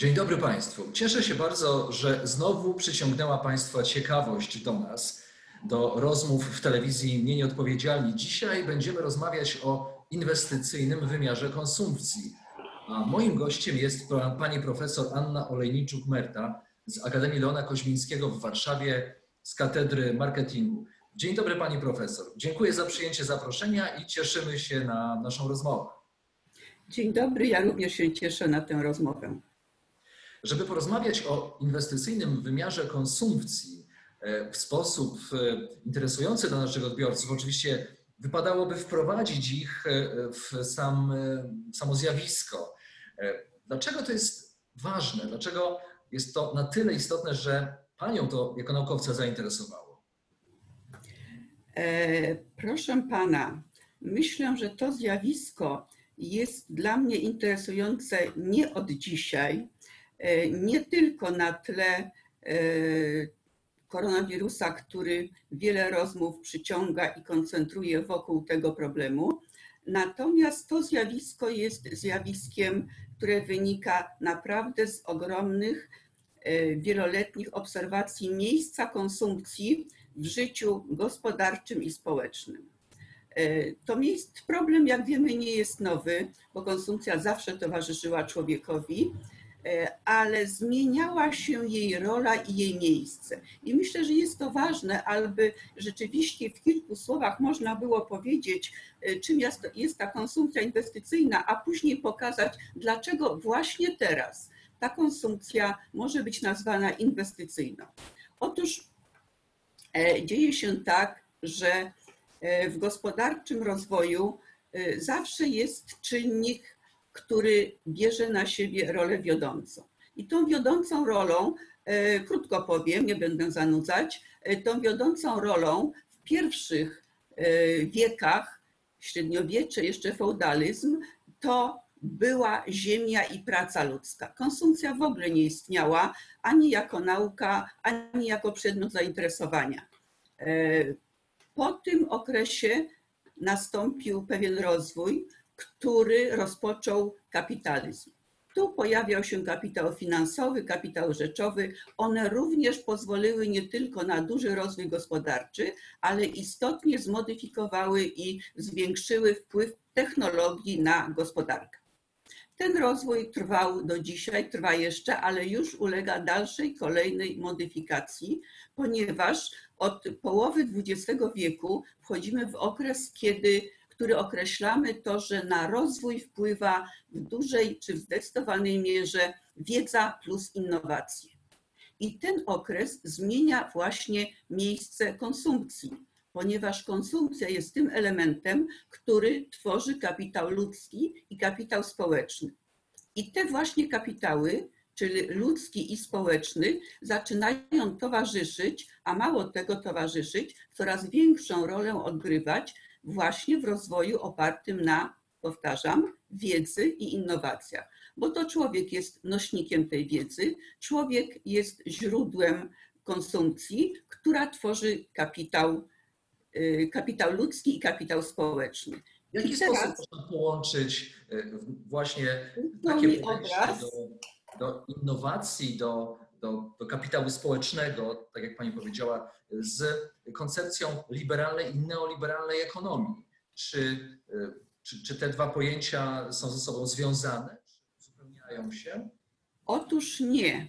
Dzień dobry Państwu. Cieszę się bardzo, że znowu przyciągnęła Państwa ciekawość do nas, do rozmów w telewizji Nie Nieodpowiedzialni. Dzisiaj będziemy rozmawiać o inwestycyjnym wymiarze konsumpcji. A moim gościem jest pani profesor Anna Olejniczuk-Merta z Akademii Leona Koźmińskiego w Warszawie z Katedry Marketingu. Dzień dobry pani profesor. Dziękuję za przyjęcie zaproszenia i cieszymy się na naszą rozmowę. Dzień dobry, ja również się cieszę na tę rozmowę. Żeby porozmawiać o inwestycyjnym wymiarze konsumpcji e, w sposób e, interesujący dla naszych odbiorców, oczywiście wypadałoby wprowadzić ich e, w sam, samo zjawisko. Dlaczego to jest ważne? Dlaczego jest to na tyle istotne, że Panią to jako naukowca zainteresowało? Proszę Pana, myślę, że to zjawisko jest dla mnie interesujące nie od dzisiaj, nie tylko na tle e, koronawirusa, który wiele rozmów przyciąga i koncentruje wokół tego problemu. Natomiast to zjawisko jest zjawiskiem, które wynika naprawdę z ogromnych, e, wieloletnich obserwacji miejsca konsumpcji w życiu gospodarczym i społecznym. To miejsc, problem, jak wiemy, nie jest nowy, bo konsumpcja zawsze towarzyszyła człowiekowi E, ale zmieniała się jej rola i jej miejsce. I myślę, że jest to ważne, aby rzeczywiście w kilku słowach można było powiedzieć, e, czym jest, jest ta konsumpcja inwestycyjna, a później pokazać, dlaczego właśnie teraz ta konsumpcja może być nazwana inwestycyjną. Otóż e, dzieje się tak, że w gospodarczym rozwoju zawsze jest czynnik który bierze na siebie rolę wiodącą. I tą wiodącą rolą, e, krótko powiem, nie będę zanudzać, e, tą wiodącą rolą w pierwszych e, wiekach, średniowiecze, jeszcze feudalizm, to była ziemia i praca ludzka. Konsumpcja w ogóle nie istniała ani jako nauka, ani jako przedmiot zainteresowania. Po tym okresie nastąpił pewien rozwój, który rozpoczął kapitalizm. Tu pojawiał się kapitał finansowy, kapitał rzeczowy. One również pozwoliły nie tylko na duży rozwój gospodarczy, ale istotnie zmodyfikowały i zwiększyły wpływ technologii na gospodarkę. Ten rozwój trwał do dzisiaj, trwa jeszcze, ale już ulega dalszej, kolejnej modyfikacji, ponieważ od połowy XX wieku wchodzimy w okres, kiedy który określamy to, że na rozwój wpływa w dużej czy w zdecydowanej mierze wiedza plus innowacje. I ten okres zmienia właśnie miejsce konsumpcji, ponieważ konsumpcja jest tym elementem, który tworzy kapitał ludzki i kapitał społeczny. I te właśnie kapitały, czyli ludzki i społeczny, zaczynają towarzyszyć, a mało tego towarzyszyć, coraz większą rolę odgrywać właśnie w rozwoju opartym na, powtarzam, wiedzy i innowacjach. Bo to człowiek jest nośnikiem tej wiedzy, człowiek jest źródłem konsumpcji, która tworzy kapitał, y, kapitał ludzki i kapitał społeczny. W jaki teraz, sposób można połączyć y, właśnie takie podejście do, do innowacji, do do, do kapitału społecznego, tak jak Pani powiedziała, z koncepcją liberalnej i neoliberalnej ekonomii. Czy, czy, czy te dwa pojęcia są ze sobą związane? Uzupełniają się? Otóż nie.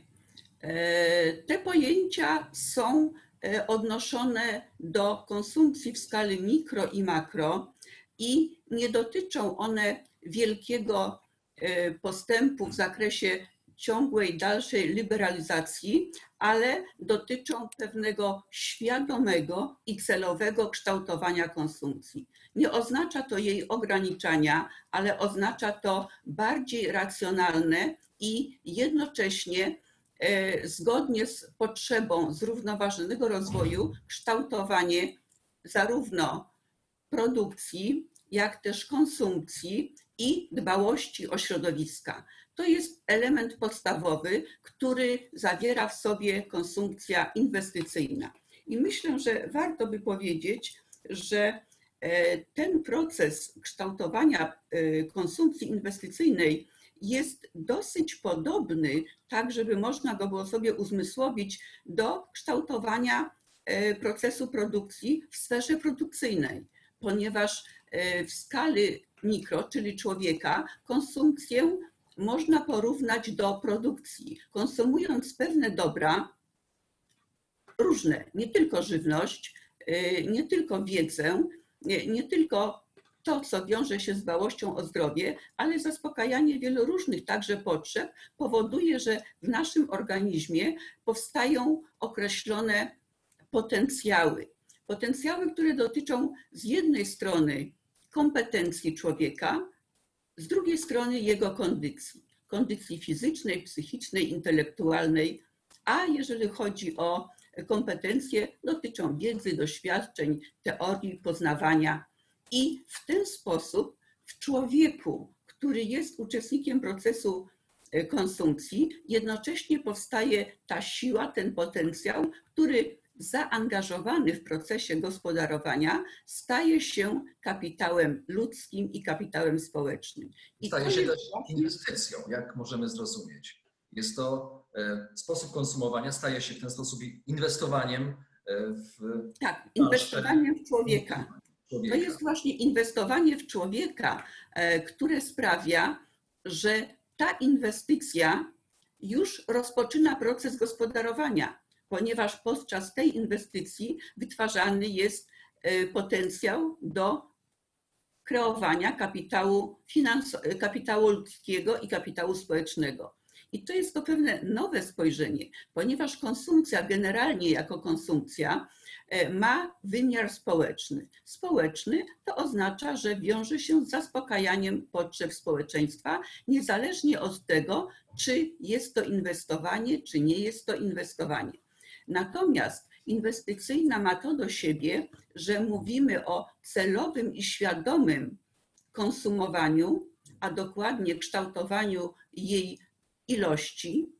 E, te pojęcia są e, odnoszone do konsumpcji w skali mikro i makro i nie dotyczą one wielkiego e, postępu w zakresie ciągłej, dalszej liberalizacji, ale dotyczą pewnego świadomego i celowego kształtowania konsumpcji. Nie oznacza to jej ograniczania, ale oznacza to bardziej racjonalne i jednocześnie e, zgodnie z potrzebą zrównoważonego rozwoju kształtowanie zarówno produkcji, jak też konsumpcji i dbałości o środowiska. To jest element podstawowy, który zawiera w sobie konsumpcja inwestycyjna. I myślę, że warto by powiedzieć, że e, ten proces kształtowania e, konsumpcji inwestycyjnej jest dosyć podobny, tak żeby można go było sobie uzmysłowić, do kształtowania e, procesu produkcji w sferze produkcyjnej, ponieważ w skali mikro, czyli człowieka, konsumpcję można porównać do produkcji. Konsumując pewne dobra, różne, nie tylko żywność, y, nie tylko wiedzę, nie, nie tylko to, co wiąże się z dbałością o zdrowie, ale zaspokajanie wielu różnych także potrzeb powoduje, że w naszym organizmie powstają określone potencjały. Potencjały, które dotyczą z jednej strony kompetencji człowieka, z drugiej strony jego kondycji, kondycji fizycznej, psychicznej, intelektualnej, a jeżeli chodzi o kompetencje, dotyczą wiedzy, doświadczeń, teorii, poznawania. I w ten sposób w człowieku, który jest uczestnikiem procesu e, konsumpcji, jednocześnie powstaje ta siła, ten potencjał, który zaangażowany w procesie gospodarowania staje się kapitałem ludzkim i kapitałem społecznym. I staje się też inwestycją, jak możemy zrozumieć. Jest to e, sposób konsumowania, staje się w ten sposób inwestowaniem e, w. Tak, inwestowaniem w człowieka. człowieka. To jest właśnie inwestowanie w człowieka, e, które sprawia, że ta inwestycja już rozpoczyna proces gospodarowania ponieważ podczas tej inwestycji wytwarzany jest e, potencjał do kreowania kapitału, kapitału ludzkiego i kapitału społecznego. I to jest to pewne nowe spojrzenie, ponieważ konsumpcja generalnie jako konsumpcja e, ma wymiar społeczny. Społeczny to oznacza, że wiąże się z zaspokajaniem potrzeb społeczeństwa, niezależnie od tego, czy jest to inwestowanie, czy nie jest to inwestowanie. Natomiast inwestycyjna ma to do siebie, że mówimy o celowym i świadomym konsumowaniu, a dokładnie kształtowaniu jej ilości,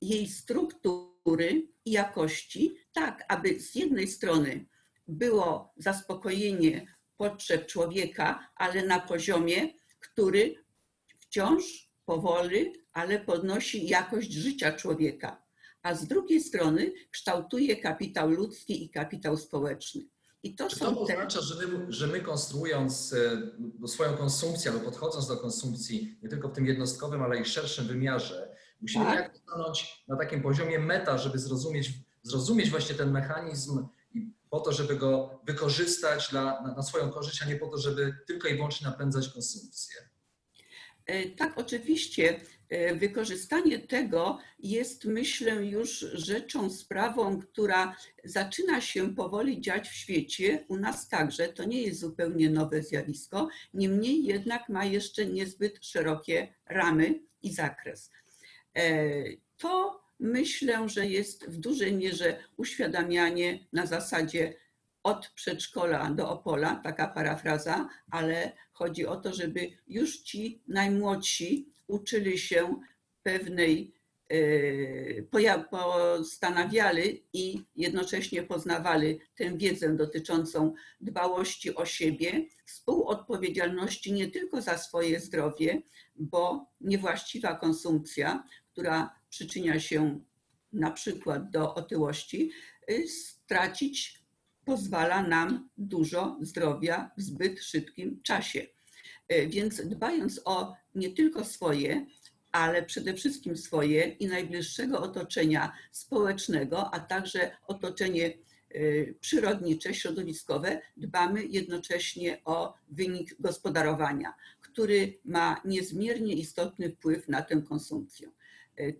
jej struktury i jakości, tak aby z jednej strony było zaspokojenie potrzeb człowieka, ale na poziomie, który wciąż powoli, ale podnosi jakość życia człowieka a z drugiej strony kształtuje kapitał ludzki i kapitał społeczny. I to Czy to oznacza, te... że, my, że my konstruując e, swoją konsumpcję albo podchodząc do konsumpcji nie tylko w tym jednostkowym, ale i szerszym wymiarze, musimy tak. jak stanąć na takim poziomie meta, żeby zrozumieć, zrozumieć właśnie ten mechanizm i po to, żeby go wykorzystać dla, na, na swoją korzyść, a nie po to, żeby tylko i wyłącznie napędzać konsumpcję. E, tak, oczywiście. E, wykorzystanie tego jest, myślę, już rzeczą, sprawą, która zaczyna się powoli dziać w świecie, u nas także. To nie jest zupełnie nowe zjawisko, niemniej jednak ma jeszcze niezbyt szerokie ramy i zakres. E, to myślę, że jest w dużej mierze uświadamianie na zasadzie od przedszkola do Opola, taka parafraza, ale chodzi o to, żeby już ci najmłodsi uczyli się pewnej, e, postanawiali i jednocześnie poznawali tę wiedzę dotyczącą dbałości o siebie, współodpowiedzialności nie tylko za swoje zdrowie, bo niewłaściwa konsumpcja, która przyczynia się na przykład do otyłości, y, stracić pozwala nam dużo zdrowia w zbyt szybkim czasie. E, więc dbając o nie tylko swoje, ale przede wszystkim swoje i najbliższego otoczenia społecznego, a także otoczenie e, przyrodnicze, środowiskowe, dbamy jednocześnie o wynik gospodarowania, który ma niezmiernie istotny wpływ na tę konsumpcję.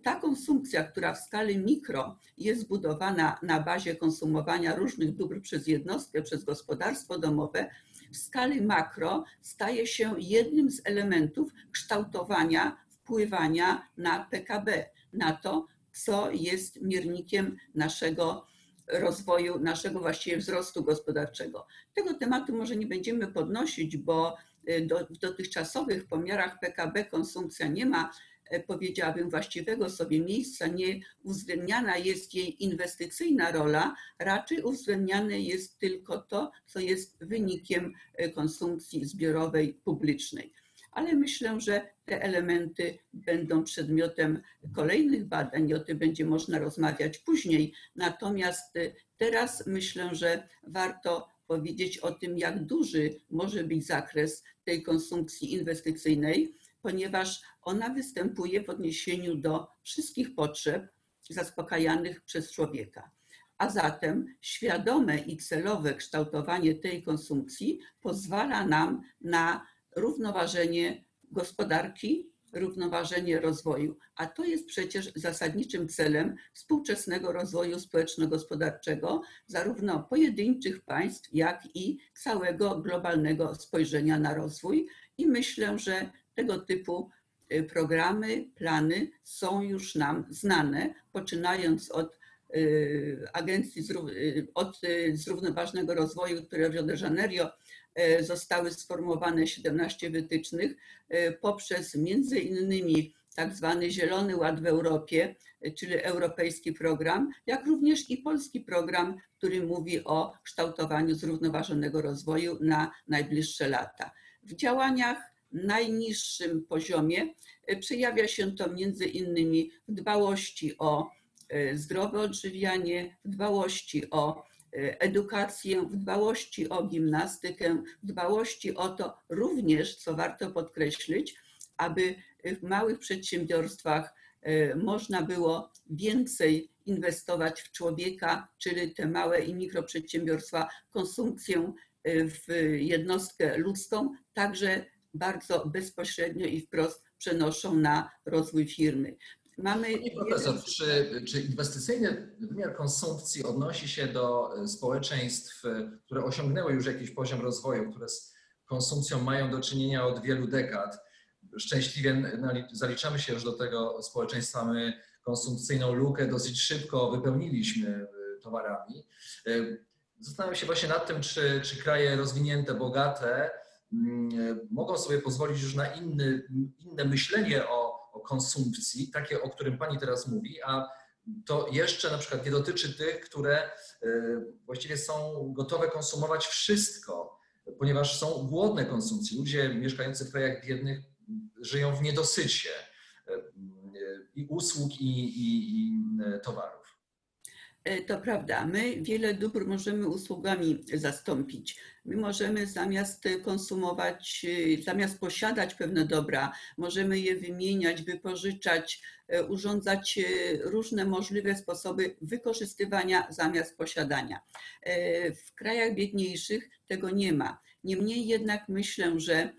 Ta konsumpcja, która w skali mikro jest zbudowana na bazie konsumowania różnych dóbr przez jednostkę, przez gospodarstwo domowe, w skali makro staje się jednym z elementów kształtowania, wpływania na PKB, na to, co jest miernikiem naszego rozwoju, naszego właściwie wzrostu gospodarczego. Tego tematu może nie będziemy podnosić, bo y, do, w dotychczasowych pomiarach PKB konsumpcja nie ma, powiedziałabym, właściwego sobie miejsca, nie uwzględniana jest jej inwestycyjna rola, raczej uwzględniane jest tylko to, co jest wynikiem e, konsumpcji zbiorowej publicznej ale myślę, że te elementy będą przedmiotem kolejnych badań i o tym będzie można rozmawiać później. Natomiast y, teraz myślę, że warto powiedzieć o tym, jak duży może być zakres tej konsumpcji inwestycyjnej, ponieważ ona występuje w odniesieniu do wszystkich potrzeb zaspokajanych przez człowieka. A zatem świadome i celowe kształtowanie tej konsumpcji pozwala nam na równoważenie gospodarki, równoważenie rozwoju. A to jest przecież zasadniczym celem współczesnego rozwoju społeczno-gospodarczego, zarówno pojedynczych państw, jak i całego globalnego spojrzenia na rozwój. I myślę, że tego typu y, programy, plany są już nam znane, poczynając od y, Agencji y, od Zrównoważonego Rozwoju, które w Rio de Janeiro zostały sformułowane 17 wytycznych poprzez między innymi tak zwany Zielony Ład w Europie, czyli europejski program, jak również i polski program, który mówi o kształtowaniu zrównoważonego rozwoju na najbliższe lata. W działaniach najniższym poziomie. Przejawia się to między innymi w dbałości o zdrowe odżywianie, w dbałości o edukację, w dbałości o gimnastykę, w dbałości o to również, co warto podkreślić, aby w małych przedsiębiorstwach e, można było więcej inwestować w człowieka, czyli te małe i mikroprzedsiębiorstwa, konsumpcję e, w jednostkę ludzką, także bardzo bezpośrednio i wprost przenoszą na rozwój firmy. Mamy Pani profesor, czy, czy inwestycyjny wymiar konsumpcji odnosi się do e, społeczeństw, e, które osiągnęły już jakiś poziom rozwoju, które z konsumpcją mają do czynienia od wielu dekad? Szczęśliwie zaliczamy się już do tego społeczeństwa. My konsumpcyjną lukę dosyć szybko wypełniliśmy e, towarami. Zastanawiam się właśnie nad tym, czy, czy kraje rozwinięte, bogate mogą sobie pozwolić już na inny, inne myślenie o o konsumpcji, takie, o którym Pani teraz mówi, a to jeszcze na przykład nie dotyczy tych, które e, właściwie są gotowe konsumować wszystko, ponieważ są głodne konsumpcji. Ludzie mieszkający w krajach biednych żyją w niedosycie e, i usług, i, i, i towarów. E, to prawda, my wiele dóbr możemy usługami zastąpić. My możemy zamiast konsumować, e, zamiast posiadać pewne dobra, możemy je wymieniać, wypożyczać, e, urządzać różne możliwe sposoby wykorzystywania zamiast posiadania. W krajach biedniejszych tego nie ma. Niemniej jednak myślę, że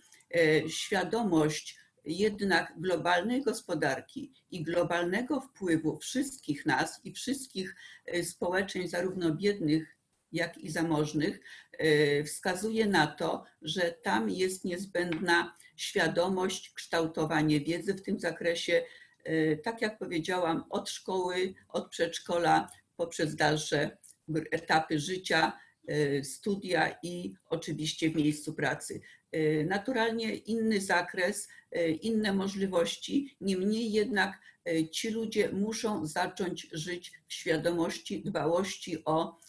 świadomość jednak globalnej gospodarki i globalnego wpływu wszystkich nas i wszystkich e, społeczeństw, zarówno biednych, jak i zamożnych, e, wskazuje na to, że tam jest niezbędna świadomość, kształtowanie wiedzy w tym zakresie, e, tak jak powiedziałam, od szkoły, od przedszkola, poprzez dalsze etapy życia, studia i oczywiście w miejscu pracy. Y, naturalnie inny zakres, y, inne możliwości, niemniej jednak y, ci ludzie muszą zacząć żyć w świadomości dbałości o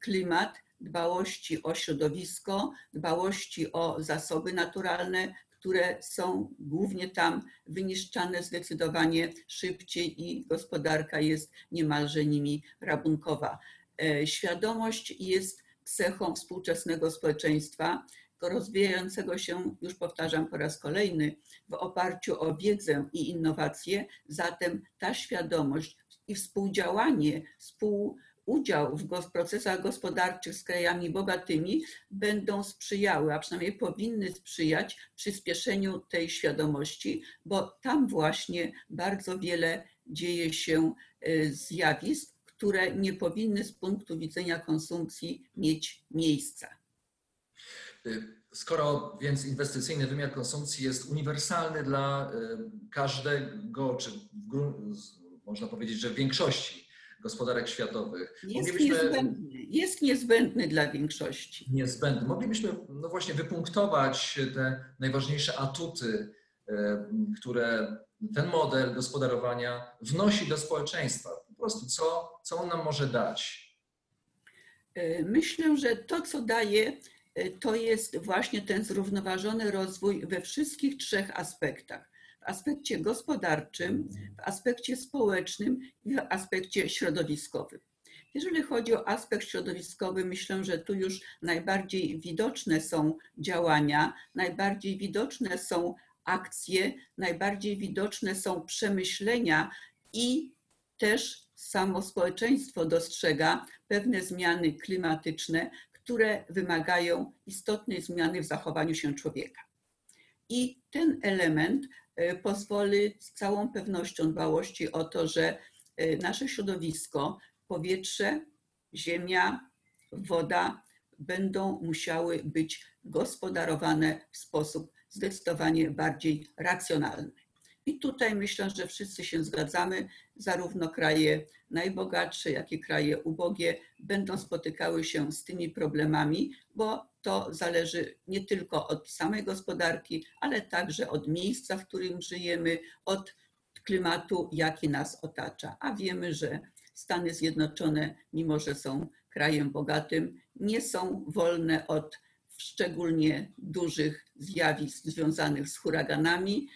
klimat, dbałości o środowisko, dbałości o zasoby naturalne, które są głównie tam wyniszczane zdecydowanie. Szybciej i gospodarka jest niemalże nimi rabunkowa. Świadomość jest cechą współczesnego społeczeństwa rozwijającego się, już powtarzam po raz kolejny, w oparciu o wiedzę i innowacje. Zatem ta świadomość i współdziałanie, udział w procesach gospodarczych z krajami bogatymi będą sprzyjały, a przynajmniej powinny sprzyjać przyspieszeniu tej świadomości, bo tam właśnie bardzo wiele dzieje się zjawisk, które nie powinny z punktu widzenia konsumpcji mieć miejsca. Skoro więc inwestycyjny wymiar konsumpcji jest uniwersalny dla każdego, czy można powiedzieć, że w większości gospodarek światowych. Jest, niezbędny, jest niezbędny dla większości. Niezbędny. Moglibyśmy no właśnie wypunktować te najważniejsze atuty, które ten model gospodarowania wnosi do społeczeństwa. Po prostu co, co on nam może dać? Myślę, że to, co daje, to jest właśnie ten zrównoważony rozwój we wszystkich trzech aspektach w aspekcie gospodarczym, w aspekcie społecznym i w aspekcie środowiskowym. Jeżeli chodzi o aspekt środowiskowy, myślę, że tu już najbardziej widoczne są działania, najbardziej widoczne są akcje, najbardziej widoczne są przemyślenia i też samo społeczeństwo dostrzega pewne zmiany klimatyczne, które wymagają istotnej zmiany w zachowaniu się człowieka. I ten element E, pozwoli z całą pewnością dbałości o to, że e, nasze środowisko, powietrze, ziemia, woda będą musiały być gospodarowane w sposób zdecydowanie bardziej racjonalny. I tutaj myślę, że wszyscy się zgadzamy, zarówno kraje najbogatsze, jak i kraje ubogie będą spotykały się z tymi problemami, bo to zależy nie tylko od samej gospodarki, ale także od miejsca, w którym żyjemy, od klimatu, jaki nas otacza. A wiemy, że Stany Zjednoczone, mimo że są krajem bogatym, nie są wolne od szczególnie dużych zjawisk związanych z huraganami,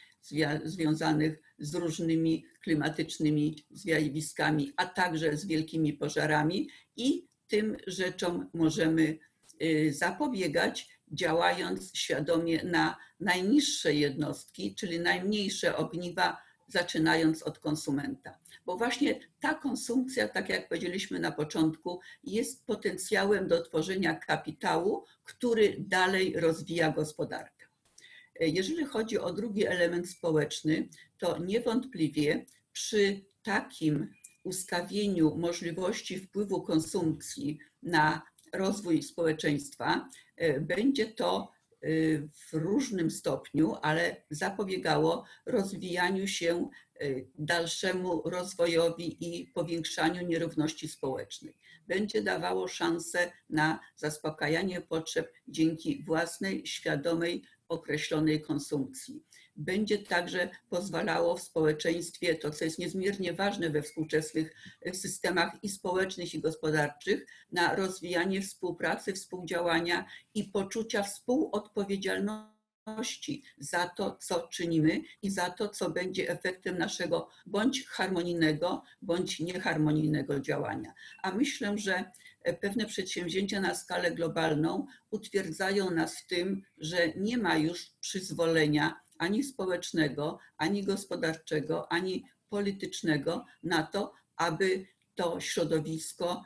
związanych z różnymi klimatycznymi zjawiskami, a także z wielkimi pożarami i tym rzeczom możemy y, zapobiegać, działając świadomie na najniższe jednostki, czyli najmniejsze ogniwa, zaczynając od konsumenta. Bo właśnie ta konsumpcja, tak jak powiedzieliśmy na początku, jest potencjałem do tworzenia kapitału, który dalej rozwija gospodarkę. Jeżeli chodzi o drugi element społeczny, to niewątpliwie przy takim ustawieniu możliwości wpływu konsumpcji na rozwój społeczeństwa e, będzie to e, w różnym stopniu, ale zapobiegało rozwijaniu się e, dalszemu rozwojowi i powiększaniu nierówności społecznej. Będzie dawało szansę na zaspokajanie potrzeb dzięki własnej, świadomej określonej konsumpcji. Będzie także pozwalało w społeczeństwie, to co jest niezmiernie ważne we współczesnych systemach i społecznych, i gospodarczych, na rozwijanie współpracy, współdziałania i poczucia współodpowiedzialności za to, co czynimy i za to, co będzie efektem naszego bądź harmonijnego, bądź nieharmonijnego działania. A myślę, że pewne przedsięwzięcia na skalę globalną utwierdzają nas w tym, że nie ma już przyzwolenia ani społecznego, ani gospodarczego, ani politycznego na to, aby to środowisko,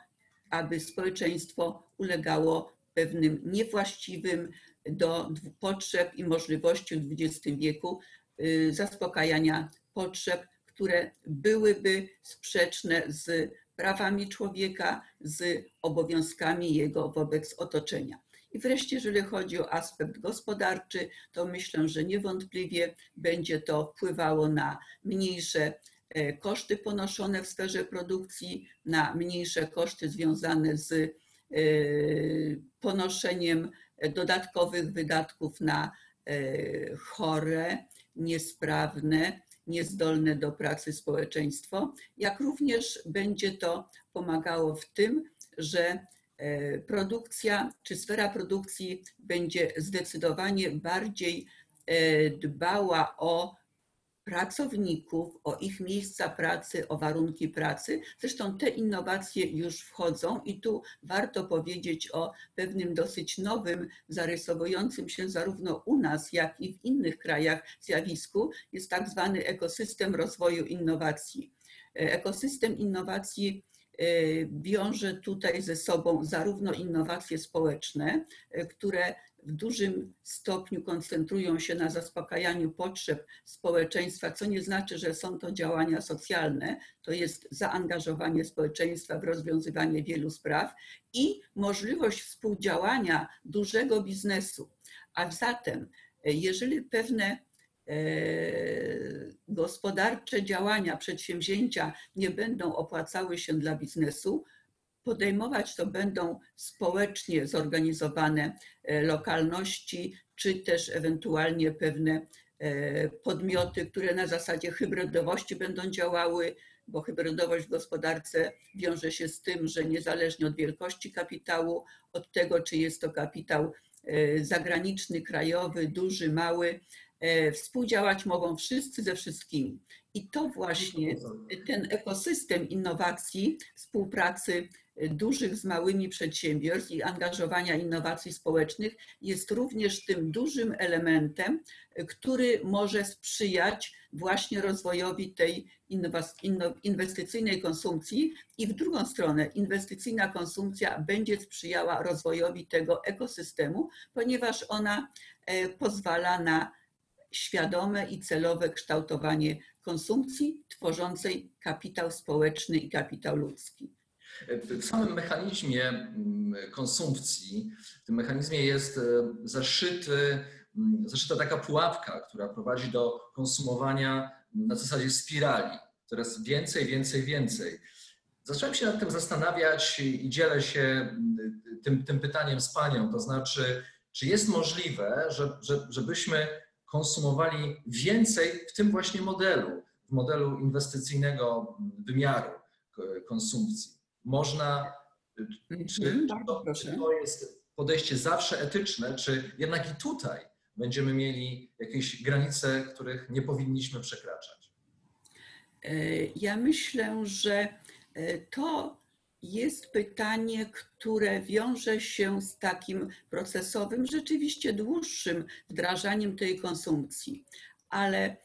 aby społeczeństwo ulegało pewnym niewłaściwym do potrzeb i możliwości w XX wieku y, zaspokajania potrzeb, które byłyby sprzeczne z prawami człowieka, z obowiązkami jego wobec otoczenia. I wreszcie, jeżeli chodzi o aspekt gospodarczy, to myślę, że niewątpliwie będzie to wpływało na mniejsze e, koszty ponoszone w sferze produkcji, na mniejsze koszty związane z e, ponoszeniem dodatkowych wydatków na e, chore, niesprawne, niezdolne do pracy społeczeństwo, jak również będzie to pomagało w tym, że e, produkcja czy sfera produkcji będzie zdecydowanie bardziej e, dbała o pracowników, o ich miejsca pracy, o warunki pracy. Zresztą te innowacje już wchodzą i tu warto powiedzieć o pewnym dosyć nowym, zarysowującym się zarówno u nas, jak i w innych krajach zjawisku. Jest tak zwany ekosystem rozwoju innowacji. Ekosystem innowacji wiąże tutaj ze sobą zarówno innowacje społeczne, które w dużym stopniu koncentrują się na zaspokajaniu potrzeb społeczeństwa, co nie znaczy, że są to działania socjalne, to jest zaangażowanie społeczeństwa w rozwiązywanie wielu spraw i możliwość współdziałania dużego biznesu. A zatem, jeżeli pewne e, gospodarcze działania, przedsięwzięcia nie będą opłacały się dla biznesu, podejmować to będą społecznie zorganizowane e, lokalności, czy też ewentualnie pewne e, podmioty, które na zasadzie hybrydowości będą działały, bo hybrydowość w gospodarce wiąże się z tym, że niezależnie od wielkości kapitału, od tego, czy jest to kapitał e, zagraniczny, krajowy, duży, mały, współdziałać mogą wszyscy ze wszystkimi. I to właśnie ten ekosystem innowacji, współpracy dużych z małymi przedsiębiorstw i angażowania innowacji społecznych jest również tym dużym elementem, który może sprzyjać właśnie rozwojowi tej inwestycyjnej konsumpcji i w drugą stronę inwestycyjna konsumpcja będzie sprzyjała rozwojowi tego ekosystemu, ponieważ ona e, pozwala na świadome i celowe kształtowanie konsumpcji tworzącej kapitał społeczny i kapitał ludzki. W samym mechanizmie mm, konsumpcji, w tym mechanizmie jest e, zaszyty, mm, zaszyta taka pułapka, która prowadzi do konsumowania na zasadzie spirali. Coraz więcej, więcej, więcej. Zacząłem się nad tym zastanawiać i dzielę się mm, tym, tym pytaniem z Panią, to znaczy, czy jest możliwe, że, że, żebyśmy konsumowali więcej w tym właśnie modelu, w modelu inwestycyjnego wymiaru konsumpcji można, Mhm, czy, to, czy to jest podejście zawsze etyczne, czy jednak i tutaj będziemy mieli jakieś granice, których nie powinniśmy przekraczać? E, ja myślę, że e, to jest pytanie, które wiąże się z takim procesowym, rzeczywiście dłuższym wdrażaniem tej konsumpcji, ale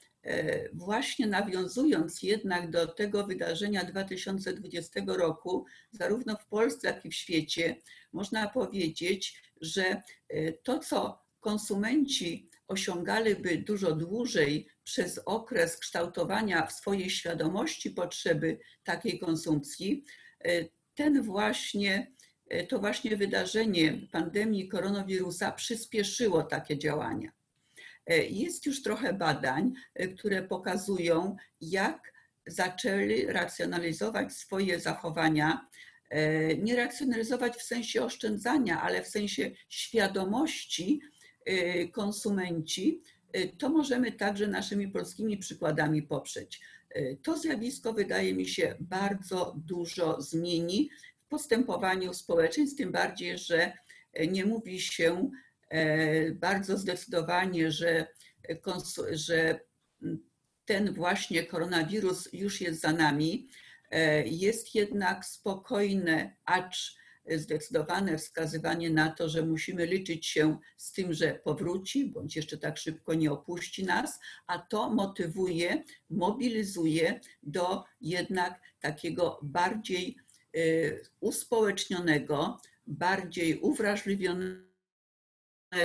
właśnie nawiązując jednak do tego wydarzenia 2020 roku, zarówno w Polsce, jak i w świecie, można powiedzieć, że e, to, co konsumenci osiągaliby dużo dłużej przez okres kształtowania w swojej świadomości potrzeby takiej konsumpcji, e, ten właśnie, to właśnie wydarzenie pandemii koronawirusa przyspieszyło takie działania. E, jest już trochę badań, e, które pokazują, jak zaczęli racjonalizować swoje zachowania. E, nie racjonalizować w sensie oszczędzania, ale w sensie świadomości konsumenci. To możemy także naszymi polskimi przykładami poprzeć. To zjawisko wydaje mi się bardzo dużo zmieni w postępowaniu społeczeństw, tym bardziej, że nie mówi się bardzo zdecydowanie, że, że ten właśnie koronawirus już jest za nami. E, jest jednak spokojne, acz zdecydowane wskazywanie na to, że musimy liczyć się z tym, że powróci, bądź jeszcze tak szybko nie opuści nas, a to motywuje, mobilizuje do jednak takiego bardziej e, uspołecznionego, bardziej uwrażliwionego,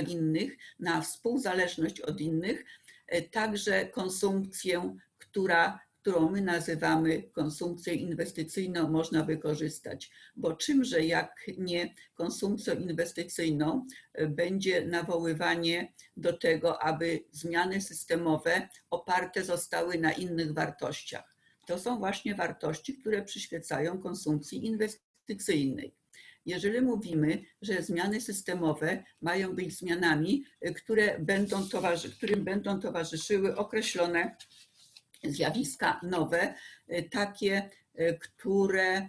innych, na współzależność od innych, e, także konsumpcję, która, którą my nazywamy konsumpcją inwestycyjną, można wykorzystać. Bo czymże jak nie konsumpcją inwestycyjną e, będzie nawoływanie do tego, aby zmiany systemowe oparte zostały na innych wartościach. To są właśnie wartości, które przyświecają konsumpcji inwestycyjnej jeżeli mówimy, że zmiany systemowe mają być zmianami, y, które będą towarzy, którym będą towarzyszyły określone zjawiska nowe, y, takie, y, które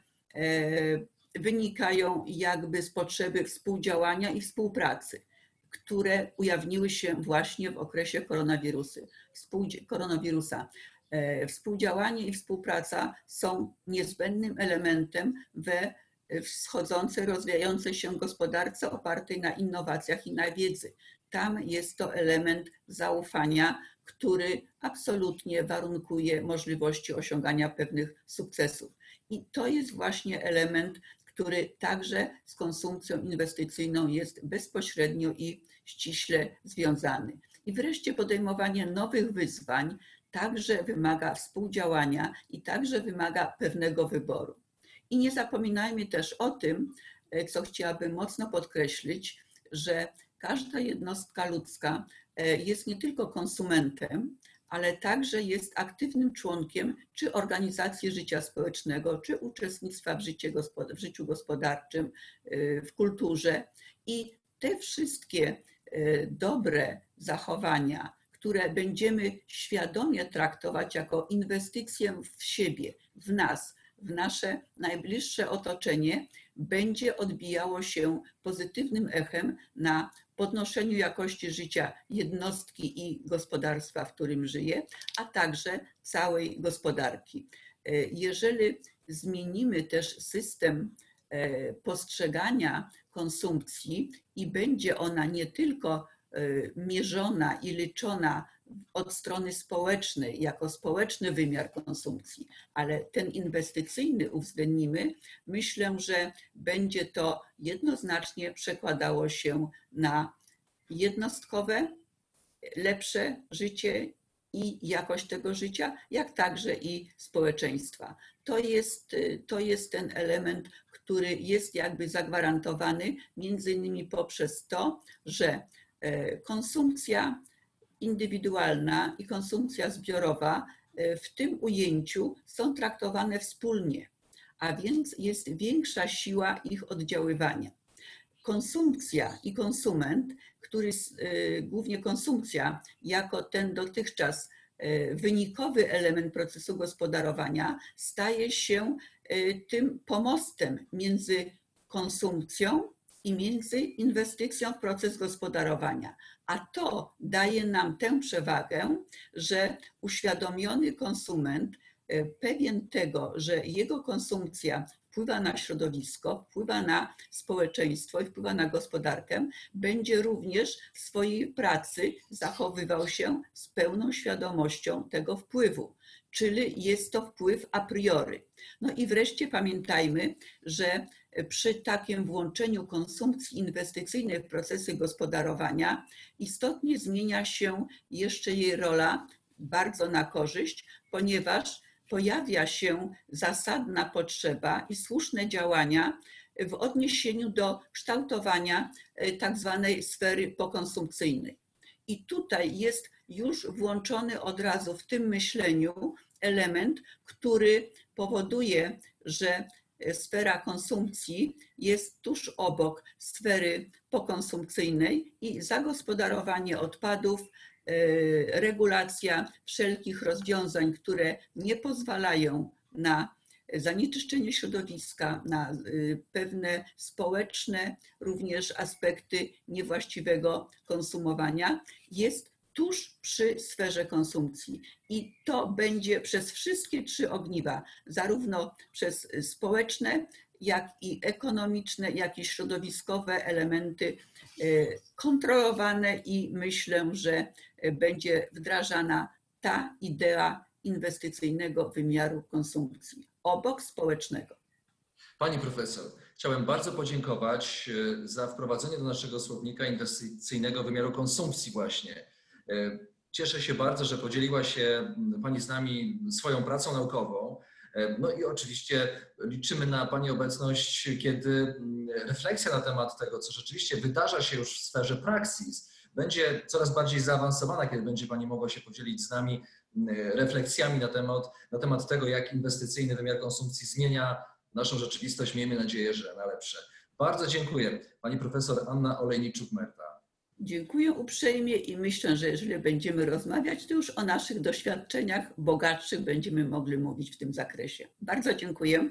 wynikają jakby z potrzeby współdziałania i współpracy, które ujawniły się właśnie w okresie koronawirusy, koronawirusa. E, współdziałanie i współpraca są niezbędnym elementem we wschodzącej, rozwijającej się gospodarce opartej na innowacjach i na wiedzy. Tam jest to element zaufania, który absolutnie warunkuje możliwości osiągania pewnych sukcesów. I to jest właśnie element, który także z konsumpcją inwestycyjną jest bezpośrednio i ściśle związany. I wreszcie podejmowanie nowych wyzwań także wymaga współdziałania i także wymaga pewnego wyboru. I nie zapominajmy też o tym, e, co chciałabym mocno podkreślić, że każda jednostka ludzka e, jest nie tylko konsumentem, ale także jest aktywnym członkiem czy organizacji życia społecznego, czy uczestnictwa w, życie, w życiu gospodarczym, e, w kulturze. I te wszystkie dobre zachowania, które będziemy świadomie traktować jako inwestycję w siebie, w nas, w nasze najbliższe otoczenie, będzie odbijało się pozytywnym echem na podnoszeniu jakości życia jednostki i gospodarstwa, w którym żyje, a także całej gospodarki. Jeżeli zmienimy też system e, postrzegania konsumpcji i będzie ona nie tylko mierzona i liczona od strony społecznej, jako społeczny wymiar konsumpcji, ale ten inwestycyjny uwzględnimy, myślę, że będzie to jednoznacznie przekładało się na jednostkowe, lepsze życie i jakość tego życia, jak także i społeczeństwa. To jest, y, to jest ten element, który jest jakby zagwarantowany między innymi poprzez to, że konsumpcja indywidualna i konsumpcja zbiorowa e, w tym ujęciu są traktowane wspólnie, a więc jest większa siła ich oddziaływania. Konsumpcja i konsument, który e, głównie konsumpcja jako ten dotychczas wynikowy element procesu gospodarowania staje się tym pomostem między konsumpcją i między inwestycją w proces gospodarowania. A to daje nam tę przewagę, że uświadomiony konsument, e, pewien tego, że jego konsumpcja wpływa na środowisko, wpływa na społeczeństwo i wpływa na gospodarkę, będzie również w swojej pracy zachowywał się z pełną świadomością tego wpływu czyli jest to wpływ a priori. No i wreszcie pamiętajmy, że przy takim włączeniu konsumpcji inwestycyjnej w procesy gospodarowania istotnie zmienia się jeszcze jej rola bardzo na korzyść, ponieważ pojawia się zasadna potrzeba i słuszne działania w odniesieniu do kształtowania e, tak zwanej sfery pokonsumpcyjnej. I tutaj jest już włączony od razu w tym myśleniu element, który powoduje, że sfera konsumpcji jest tuż obok sfery pokonsumpcyjnej i zagospodarowanie odpadów, e, regulacja wszelkich rozwiązań, które nie pozwalają na zanieczyszczenie środowiska, na e, pewne społeczne również aspekty niewłaściwego konsumowania, jest tuż przy sferze konsumpcji. I to będzie przez wszystkie trzy ogniwa, zarówno przez społeczne, jak i ekonomiczne, jak i środowiskowe elementy e, kontrolowane i myślę, że będzie wdrażana ta idea inwestycyjnego wymiaru konsumpcji obok społecznego. Pani profesor, chciałem bardzo podziękować e, za wprowadzenie do naszego słownika inwestycyjnego wymiaru konsumpcji właśnie. E, cieszę się bardzo, że podzieliła się Pani z nami swoją pracą naukową. E, no i oczywiście liczymy na Pani obecność, kiedy refleksja na temat tego, co rzeczywiście wydarza się już w sferze praksis, będzie coraz bardziej zaawansowana, kiedy będzie Pani mogła się podzielić z nami refleksjami na temat, na temat tego, jak inwestycyjny wymiar konsumpcji zmienia naszą rzeczywistość. Miejmy nadzieję, że na lepsze. Bardzo dziękuję. Pani profesor Anna Olejniczuk-Merta. Dziękuję uprzejmie i myślę, że jeżeli będziemy rozmawiać, to już o naszych doświadczeniach bogatszych będziemy mogli mówić w tym zakresie. Bardzo dziękuję.